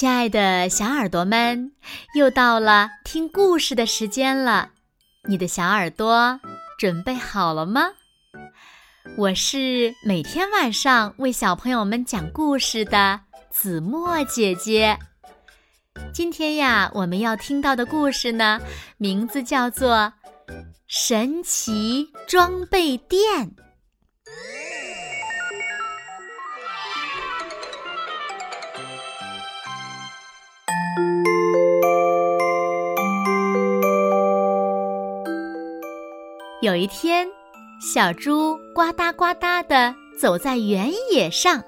亲爱的小耳朵们，又到了听故事的时间了。你的小耳朵准备好了吗？我是每天晚上为小朋友们讲故事的子墨姐姐。今天呀，我们要听到的故事呢，名字叫做《神奇装备店》。有一天，小猪呱嗒呱嗒的走在原野上，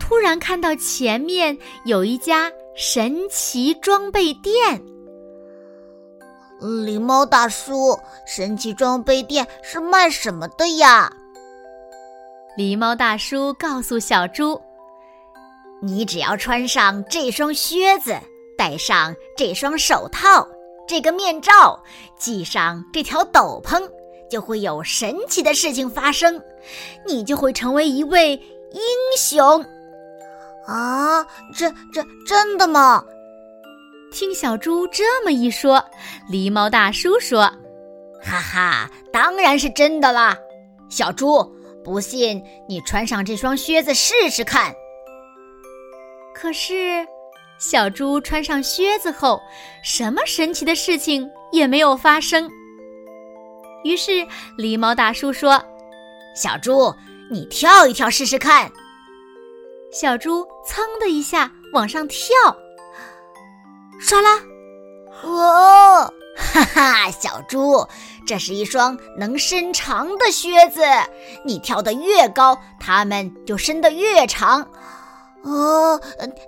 突然看到前面有一家神奇装备店。狸猫大叔，神奇装备店是卖什么的呀？狸猫大叔告诉小猪：“你只要穿上这双靴子，戴上这双手套。”这个面罩，系上这条斗篷，就会有神奇的事情发生，你就会成为一位英雄。啊，这这真的吗？听小猪这么一说，狸猫大叔说：“哈哈，当然是真的啦！小猪，不信你穿上这双靴子试试看。”可是。小猪穿上靴子后，什么神奇的事情也没有发生。于是狸猫大叔说：“小猪，你跳一跳试试看。”小猪噌的一下往上跳，唰啦！哦，哈哈，小猪，这是一双能伸长的靴子，你跳得越高，它们就伸得越长。哦，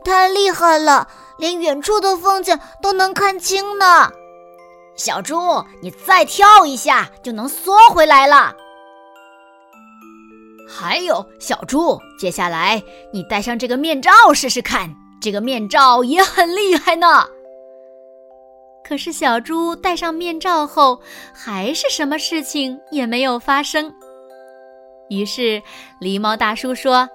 太厉害了，连远处的风景都能看清呢。小猪，你再跳一下就能缩回来了。还有，小猪，接下来你戴上这个面罩试试看，这个面罩也很厉害呢。可是小猪戴上面罩后，还是什么事情也没有发生。于是狸猫大叔说。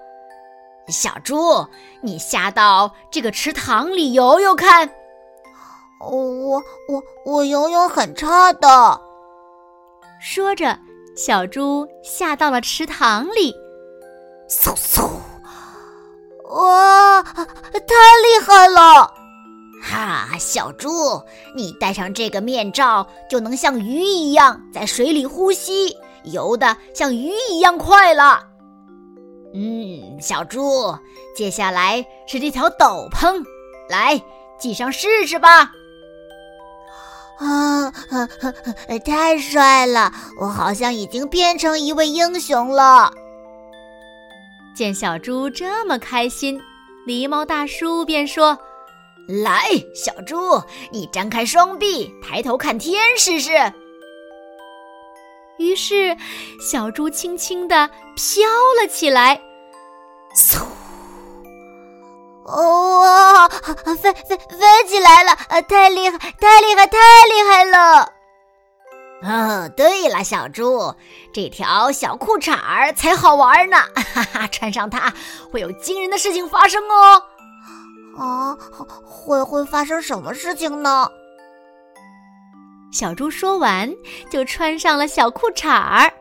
小猪，你下到这个池塘里游游看。我我我游泳很差的。说着，小猪下到了池塘里。嗖嗖！哇，太厉害了！哈，小猪，你戴上这个面罩，就能像鱼一样在水里呼吸，游的像鱼一样快了。嗯，小猪，接下来是这条斗篷，来系上试试吧。啊，太帅了！我好像已经变成一位英雄了。见小猪这么开心，狸猫大叔便说：“来，小猪，你张开双臂，抬头看天试试。”于是，小猪轻轻地飘了起来，嗖！哇，飞飞飞起来了！呃太厉害，太厉害，太厉害了！哦，对了，小猪，这条小裤衩儿才好玩呢！哈哈，穿上它会有惊人的事情发生哦！啊，会会发生什么事情呢？小猪说完，就穿上了小裤衩儿。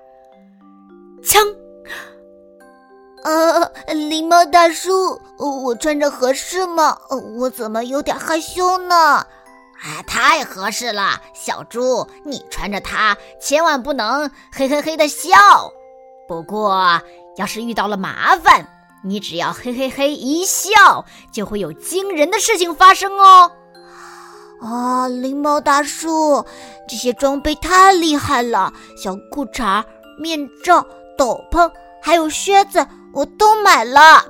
枪！呃，狸猫大叔，我穿着合适吗？我怎么有点害羞呢？啊，太合适了，小猪，你穿着它千万不能嘿嘿嘿的笑。不过，要是遇到了麻烦，你只要嘿嘿嘿一笑，就会有惊人的事情发生哦。啊，狸猫大叔，这些装备太厉害了！小裤衩、面罩、斗篷，还有靴子，我都买了。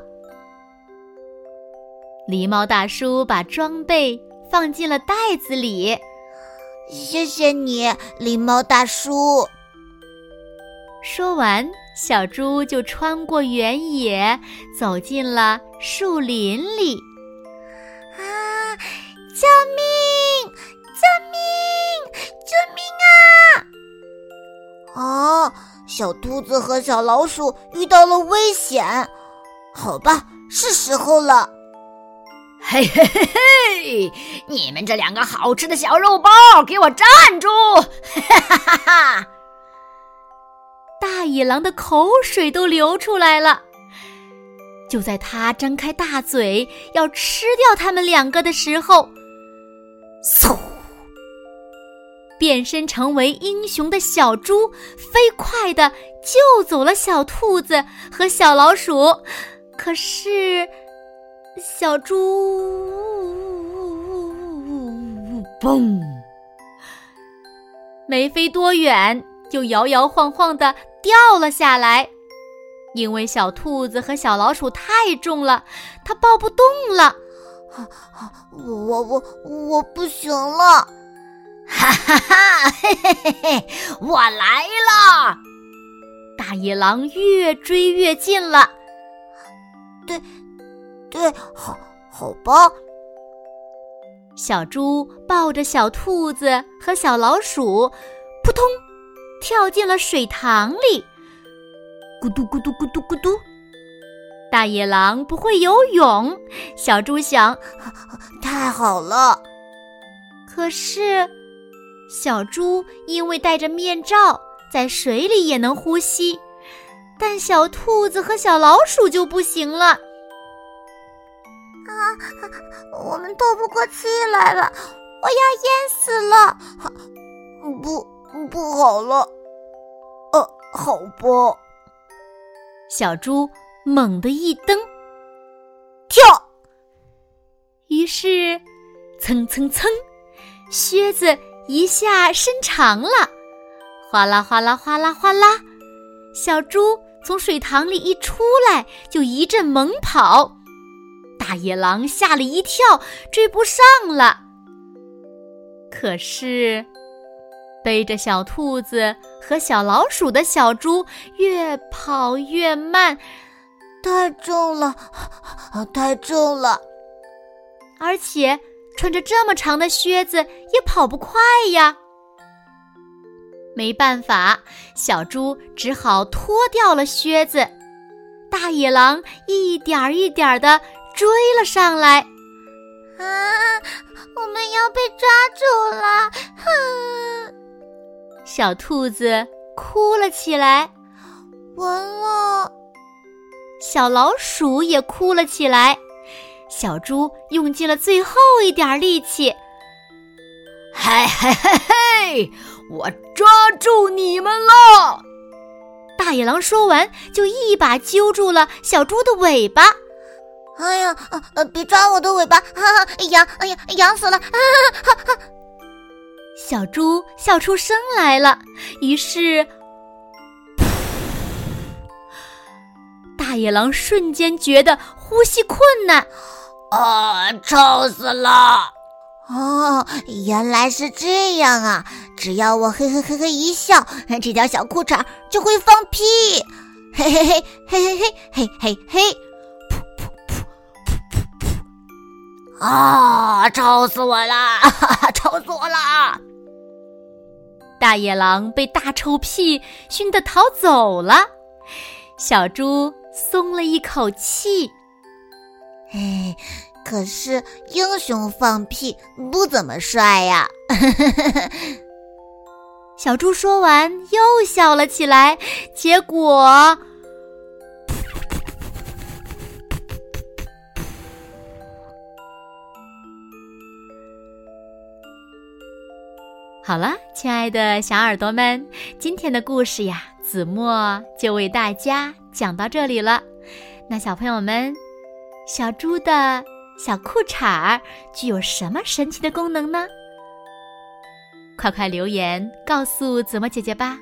狸猫大叔把装备放进了袋子里。谢谢你，狸猫大叔。说完，小猪就穿过原野，走进了树林里。啊！救命！啊！小兔子和小老鼠遇到了危险。好吧，是时候了。嘿嘿嘿嘿！你们这两个好吃的小肉包，给我站住！哈哈哈哈！大野狼的口水都流出来了。就在他张开大嘴要吃掉他们两个的时候，嗖！变身成为英雄的小猪，飞快的救走了小兔子和小老鼠。可是，小猪嘣，没飞多远，就摇摇晃晃的掉了下来。因为小兔子和小老鼠太重了，它抱不动了。我我我我不行了。哈哈哈！嘿嘿嘿嘿，我来了！大野狼越追越近了。对，对，好，好吧。小猪抱着小兔子和小老鼠，扑通，跳进了水塘里。咕嘟咕嘟咕嘟咕嘟。大野狼不会游泳，小猪想，太好了。可是。小猪因为戴着面罩，在水里也能呼吸，但小兔子和小老鼠就不行了。啊，我们透不过气来了，我要淹死了！不，不好了。呃，好吧。小猪猛地一蹬，跳。于是，蹭蹭蹭，靴子。一下伸长了，哗啦哗啦哗啦哗啦，小猪从水塘里一出来就一阵猛跑，大野狼吓了一跳，追不上了。可是背着小兔子和小老鼠的小猪越跑越慢，太重了，太重了，而且。穿着这么长的靴子也跑不快呀！没办法，小猪只好脱掉了靴子。大野狼一点儿一点儿的追了上来。啊，我们要被抓住了！哼！小兔子哭了起来。完了！小老鼠也哭了起来。小猪用尽了最后一点力气，嘿嘿嘿嘿，我抓住你们了！大野狼说完，就一把揪住了小猪的尾巴。哎呀，呃，别抓我的尾巴，哈哈，痒，哎呀，痒死了！哈哈哈！小猪笑出声来了，于是，大野狼瞬间觉得呼吸困难。啊，臭死了！哦，原来是这样啊！只要我嘿嘿嘿嘿一笑，这条小裤衩就会放屁！嘿嘿嘿嘿嘿嘿嘿嘿嘿！噗噗噗噗噗噗！啊，臭死我了！臭死我啦！大野狼被大臭屁熏得逃走了，小猪松了一口气。哎，可是英雄放屁不怎么帅呀！小猪说完又笑了起来，结果，好了，亲爱的小耳朵们，今天的故事呀，子墨就为大家讲到这里了。那小朋友们。小猪的小裤衩儿具有什么神奇的功能呢？快快留言告诉子墨姐姐吧。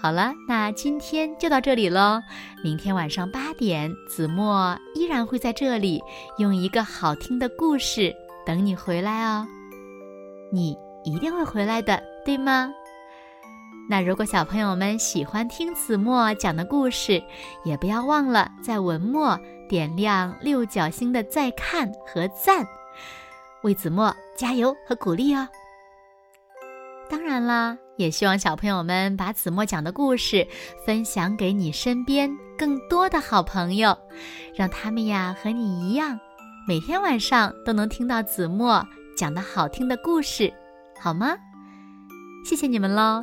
好了，那今天就到这里喽。明天晚上八点，子墨依然会在这里用一个好听的故事等你回来哦。你一定会回来的，对吗？那如果小朋友们喜欢听子墨讲的故事，也不要忘了在文末点亮六角星的再看和赞，为子墨加油和鼓励哦。当然啦，也希望小朋友们把子墨讲的故事分享给你身边更多的好朋友，让他们呀和你一样，每天晚上都能听到子墨讲的好听的故事，好吗？谢谢你们喽。